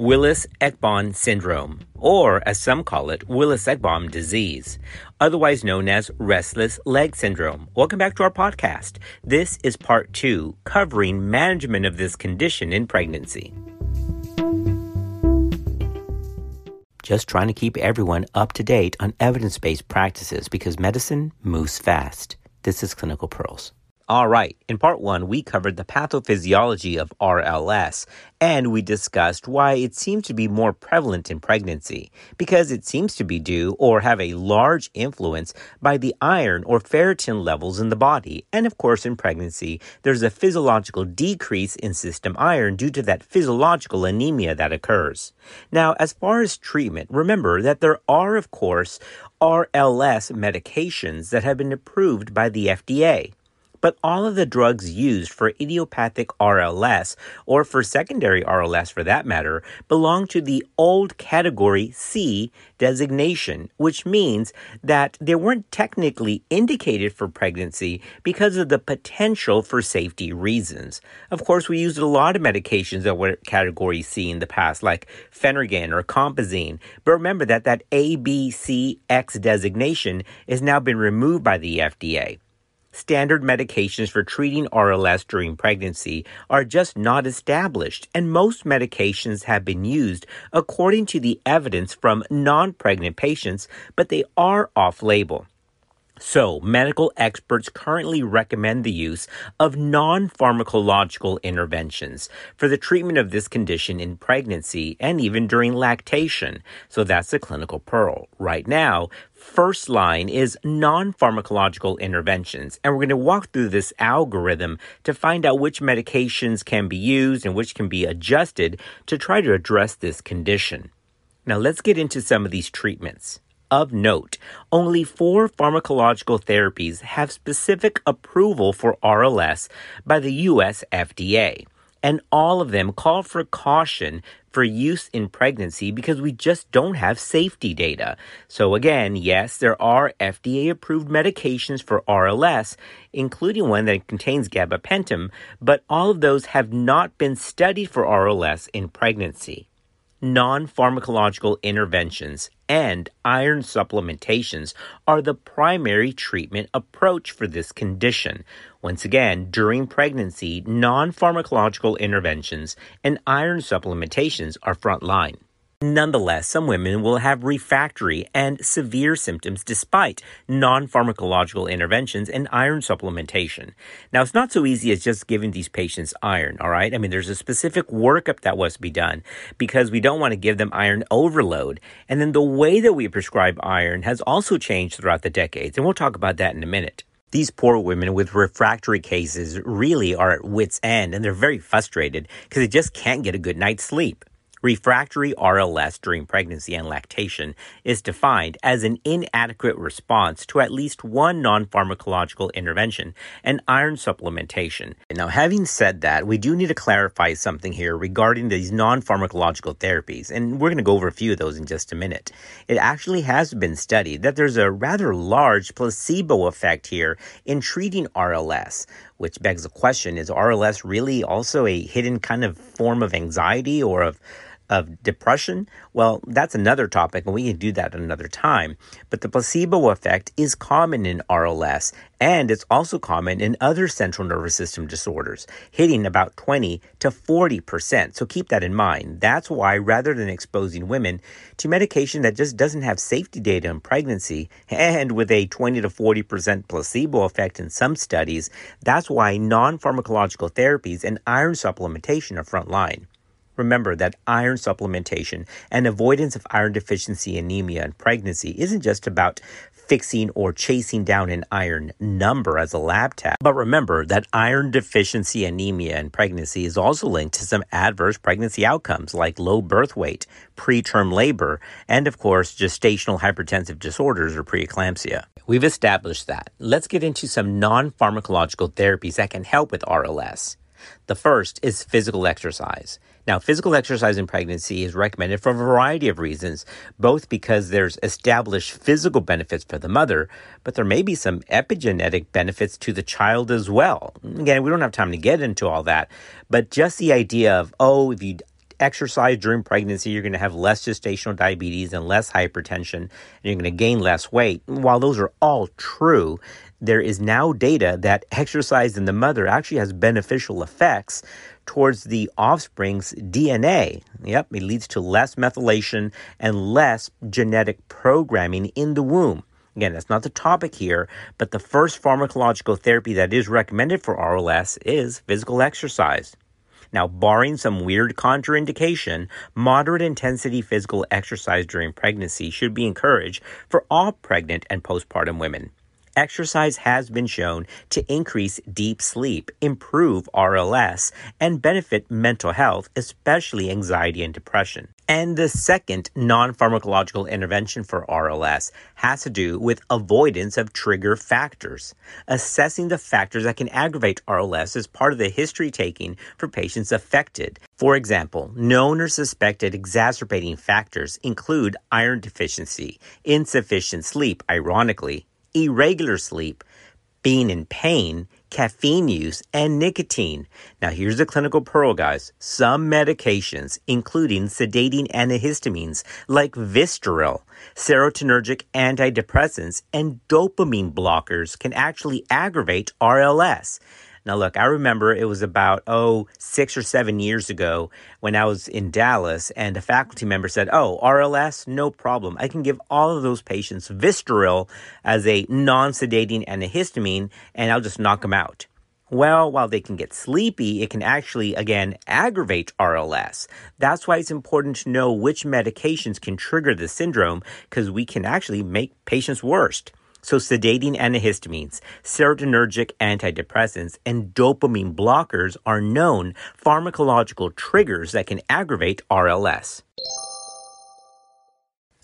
Willis Ekbom syndrome, or as some call it, Willis Ekbom disease, otherwise known as restless leg syndrome. Welcome back to our podcast. This is part two, covering management of this condition in pregnancy. Just trying to keep everyone up to date on evidence based practices because medicine moves fast. This is Clinical Pearls. All right. In part one, we covered the pathophysiology of RLS and we discussed why it seems to be more prevalent in pregnancy because it seems to be due or have a large influence by the iron or ferritin levels in the body. And of course, in pregnancy, there's a physiological decrease in system iron due to that physiological anemia that occurs. Now, as far as treatment, remember that there are, of course, RLS medications that have been approved by the FDA. But all of the drugs used for idiopathic RLS, or for secondary RLS for that matter, belong to the old category C designation, which means that they weren't technically indicated for pregnancy because of the potential for safety reasons. Of course, we used a lot of medications that were category C in the past, like Phenergan or Compazine. But remember that that ABCX designation has now been removed by the FDA. Standard medications for treating RLS during pregnancy are just not established, and most medications have been used according to the evidence from non pregnant patients, but they are off label. So, medical experts currently recommend the use of non pharmacological interventions for the treatment of this condition in pregnancy and even during lactation. So, that's the clinical pearl. Right now, first line is non pharmacological interventions. And we're going to walk through this algorithm to find out which medications can be used and which can be adjusted to try to address this condition. Now, let's get into some of these treatments. Of note, only four pharmacological therapies have specific approval for RLS by the US FDA, and all of them call for caution for use in pregnancy because we just don't have safety data. So again, yes, there are FDA approved medications for RLS, including one that contains gabapentin, but all of those have not been studied for RLS in pregnancy non pharmacological interventions, and iron supplementations are the primary treatment approach for this condition. Once again, during pregnancy, non pharmacological interventions and iron supplementations are frontline. Nonetheless, some women will have refractory and severe symptoms despite non pharmacological interventions and iron supplementation. Now, it's not so easy as just giving these patients iron, all right? I mean, there's a specific workup that must be done because we don't want to give them iron overload. And then the way that we prescribe iron has also changed throughout the decades, and we'll talk about that in a minute. These poor women with refractory cases really are at wits' end and they're very frustrated because they just can't get a good night's sleep. Refractory RLS during pregnancy and lactation is defined as an inadequate response to at least one non pharmacological intervention and iron supplementation. Now, having said that, we do need to clarify something here regarding these non pharmacological therapies, and we're going to go over a few of those in just a minute. It actually has been studied that there's a rather large placebo effect here in treating RLS which begs the question is RLS really also a hidden kind of form of anxiety or of of depression, well, that's another topic, and we can do that another time. But the placebo effect is common in RLS, and it's also common in other central nervous system disorders, hitting about 20 to 40%. So keep that in mind. That's why, rather than exposing women to medication that just doesn't have safety data in pregnancy, and with a 20 to 40% placebo effect in some studies, that's why non pharmacological therapies and iron supplementation are frontline. Remember that iron supplementation and avoidance of iron deficiency anemia in pregnancy isn't just about fixing or chasing down an iron number as a lab test. But remember that iron deficiency anemia in pregnancy is also linked to some adverse pregnancy outcomes like low birth weight, preterm labor, and of course, gestational hypertensive disorders or preeclampsia. We've established that. Let's get into some non pharmacological therapies that can help with RLS. The first is physical exercise. Now, physical exercise in pregnancy is recommended for a variety of reasons, both because there's established physical benefits for the mother, but there may be some epigenetic benefits to the child as well. Again, we don't have time to get into all that, but just the idea of, oh, if you exercise during pregnancy, you're going to have less gestational diabetes and less hypertension, and you're going to gain less weight. While those are all true, there is now data that exercise in the mother actually has beneficial effects towards the offspring's DNA. Yep, it leads to less methylation and less genetic programming in the womb. Again, that's not the topic here, but the first pharmacological therapy that is recommended for RLS is physical exercise. Now, barring some weird contraindication, moderate intensity physical exercise during pregnancy should be encouraged for all pregnant and postpartum women. Exercise has been shown to increase deep sleep, improve RLS, and benefit mental health, especially anxiety and depression. And the second non pharmacological intervention for RLS has to do with avoidance of trigger factors. Assessing the factors that can aggravate RLS is part of the history taking for patients affected. For example, known or suspected exacerbating factors include iron deficiency, insufficient sleep, ironically, irregular sleep, being in pain, caffeine use, and nicotine. Now, here's the clinical pearl, guys. Some medications, including sedating antihistamines like Vistaril, serotonergic antidepressants, and dopamine blockers, can actually aggravate RLS. Now, look, I remember it was about, oh, six or seven years ago when I was in Dallas, and a faculty member said, Oh, RLS, no problem. I can give all of those patients Vistaril as a non sedating antihistamine, and I'll just knock them out. Well, while they can get sleepy, it can actually, again, aggravate RLS. That's why it's important to know which medications can trigger the syndrome because we can actually make patients worse. So, sedating antihistamines, serotonergic antidepressants, and dopamine blockers are known pharmacological triggers that can aggravate RLS.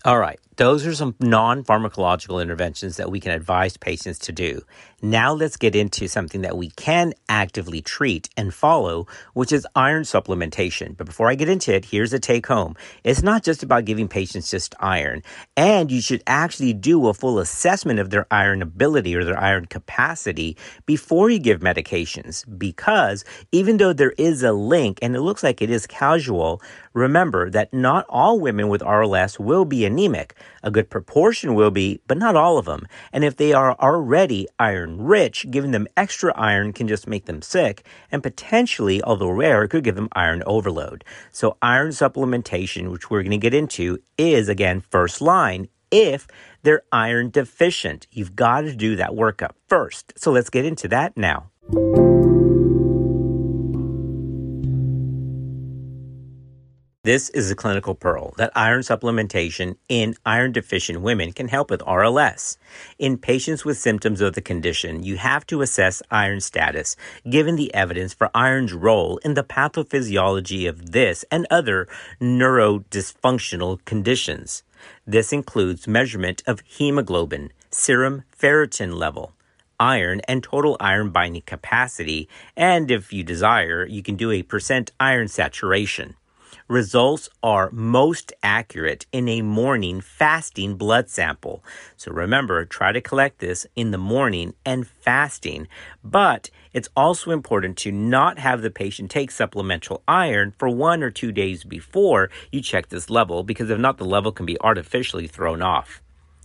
All right, those are some non pharmacological interventions that we can advise patients to do. Now let's get into something that we can actively treat and follow, which is iron supplementation. But before I get into it, here's a take home. It's not just about giving patients just iron, and you should actually do a full assessment of their iron ability or their iron capacity before you give medications. Because even though there is a link and it looks like it is casual, remember that not all women with RLS will be anemic. A good proportion will be, but not all of them. And if they are already iron rich, giving them extra iron can just make them sick, and potentially, although rare, could give them iron overload. So, iron supplementation, which we're going to get into, is again first line if they're iron deficient. You've got to do that workup first. So, let's get into that now. This is a clinical pearl that iron supplementation in iron deficient women can help with RLS. In patients with symptoms of the condition, you have to assess iron status given the evidence for iron's role in the pathophysiology of this and other neurodysfunctional conditions. This includes measurement of hemoglobin, serum ferritin level, iron and total iron binding capacity, and if you desire, you can do a percent iron saturation. Results are most accurate in a morning fasting blood sample. So remember, try to collect this in the morning and fasting. But it's also important to not have the patient take supplemental iron for one or two days before you check this level because if not, the level can be artificially thrown off.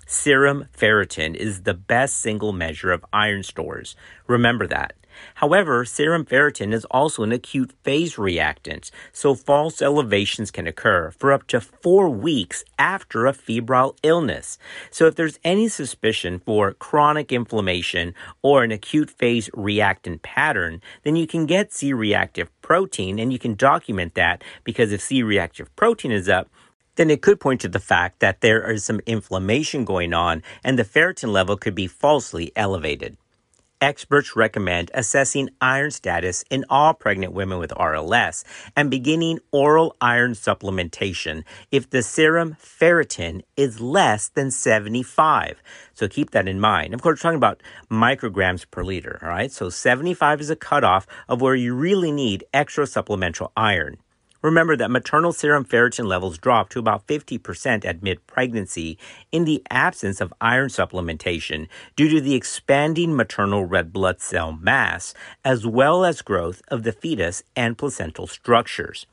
Serum ferritin is the best single measure of iron stores. Remember that. However, serum ferritin is also an acute phase reactant, so false elevations can occur for up to four weeks after a febrile illness. So if there's any suspicion for chronic inflammation or an acute phase reactant pattern, then you can get C reactive protein and you can document that because if C reactive protein is up, then it could point to the fact that there is some inflammation going on and the ferritin level could be falsely elevated. Experts recommend assessing iron status in all pregnant women with RLS and beginning oral iron supplementation if the serum ferritin is less than 75. So keep that in mind. Of course, we're talking about micrograms per liter, all right? So 75 is a cutoff of where you really need extra supplemental iron. Remember that maternal serum ferritin levels drop to about 50% at mid pregnancy in the absence of iron supplementation due to the expanding maternal red blood cell mass, as well as growth of the fetus and placental structures.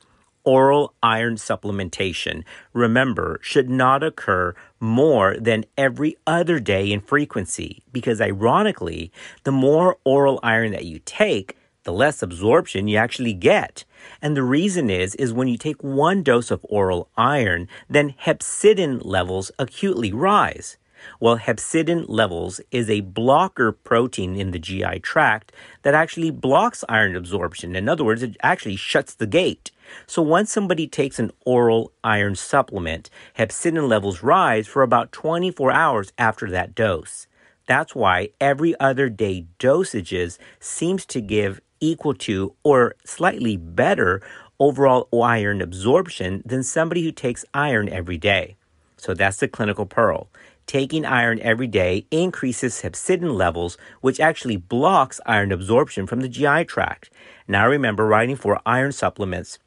oral iron supplementation, remember, should not occur more than every other day in frequency because ironically, the more oral iron that you take, the less absorption you actually get. And the reason is, is when you take one dose of oral iron, then hepcidin levels acutely rise. Well, hepcidin levels is a blocker protein in the GI tract that actually blocks iron absorption. In other words, it actually shuts the gate. So once somebody takes an oral iron supplement, hepcidin levels rise for about 24 hours after that dose. That's why every other day dosages seems to give equal to or slightly better overall iron absorption than somebody who takes iron every day. So that's the clinical pearl. Taking iron every day increases hepcidin levels, which actually blocks iron absorption from the GI tract. Now I remember, writing for iron supplements,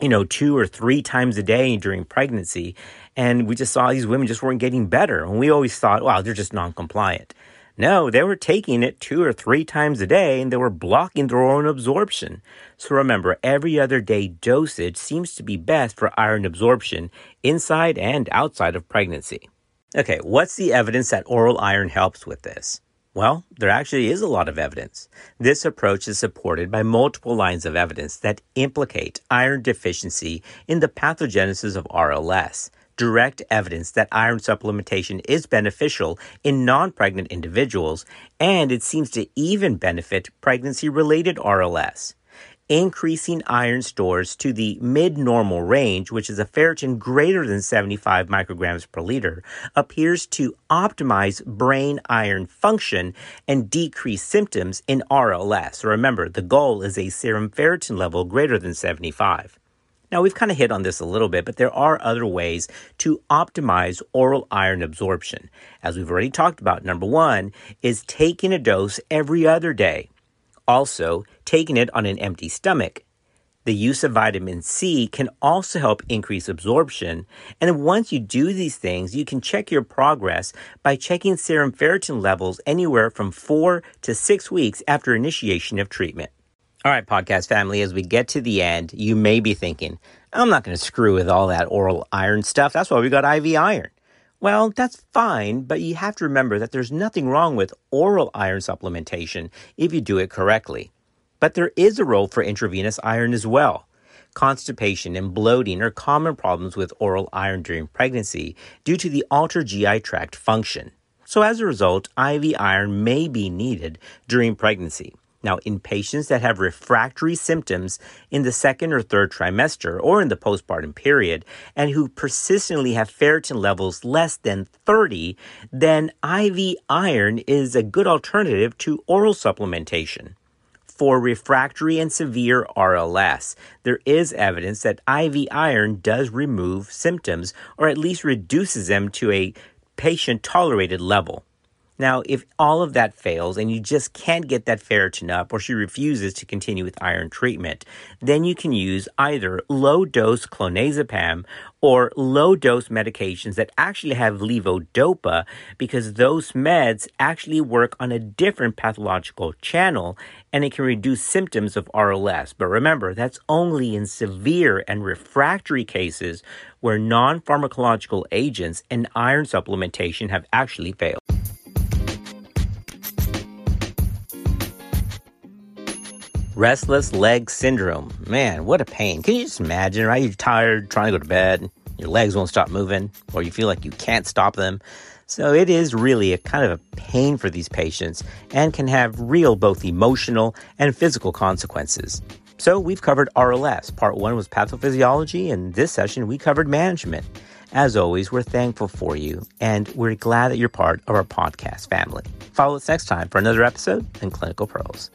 you know, two or three times a day during pregnancy, and we just saw these women just weren't getting better. And we always thought, wow, they're just non-compliant. No, they were taking it two or three times a day and they were blocking their own absorption. So remember, every other day dosage seems to be best for iron absorption inside and outside of pregnancy. Okay, what's the evidence that oral iron helps with this? Well, there actually is a lot of evidence. This approach is supported by multiple lines of evidence that implicate iron deficiency in the pathogenesis of RLS, direct evidence that iron supplementation is beneficial in non pregnant individuals, and it seems to even benefit pregnancy related RLS increasing iron stores to the mid normal range, which is a ferritin greater than 75 micrograms per liter, appears to optimize brain iron function and decrease symptoms in RLS. Remember, the goal is a serum ferritin level greater than 75. Now, we've kind of hit on this a little bit, but there are other ways to optimize oral iron absorption. As we've already talked about, number one is taking a dose every other day. Also, taking it on an empty stomach. The use of vitamin C can also help increase absorption. And once you do these things, you can check your progress by checking serum ferritin levels anywhere from four to six weeks after initiation of treatment. All right, podcast family, as we get to the end, you may be thinking, I'm not going to screw with all that oral iron stuff. That's why we got IV iron. Well, that's fine, but you have to remember that there's nothing wrong with oral iron supplementation if you do it correctly. But there is a role for intravenous iron as well. Constipation and bloating are common problems with oral iron during pregnancy due to the altered GI tract function. So, as a result, IV iron may be needed during pregnancy. Now, in patients that have refractory symptoms in the second or third trimester or in the postpartum period and who persistently have ferritin levels less than 30, then IV iron is a good alternative to oral supplementation. For refractory and severe RLS, there is evidence that IV iron does remove symptoms or at least reduces them to a patient tolerated level. Now, if all of that fails and you just can't get that ferritin up or she refuses to continue with iron treatment, then you can use either low dose clonazepam or low dose medications that actually have levodopa because those meds actually work on a different pathological channel and it can reduce symptoms of RLS. But remember, that's only in severe and refractory cases where non pharmacological agents and iron supplementation have actually failed. Restless leg syndrome. Man, what a pain. Can you just imagine, right? You're tired, trying to go to bed, your legs won't stop moving, or you feel like you can't stop them. So it is really a kind of a pain for these patients and can have real both emotional and physical consequences. So we've covered RLS. Part one was pathophysiology, and this session we covered management. As always, we're thankful for you, and we're glad that you're part of our podcast family. Follow us next time for another episode in Clinical Pearls.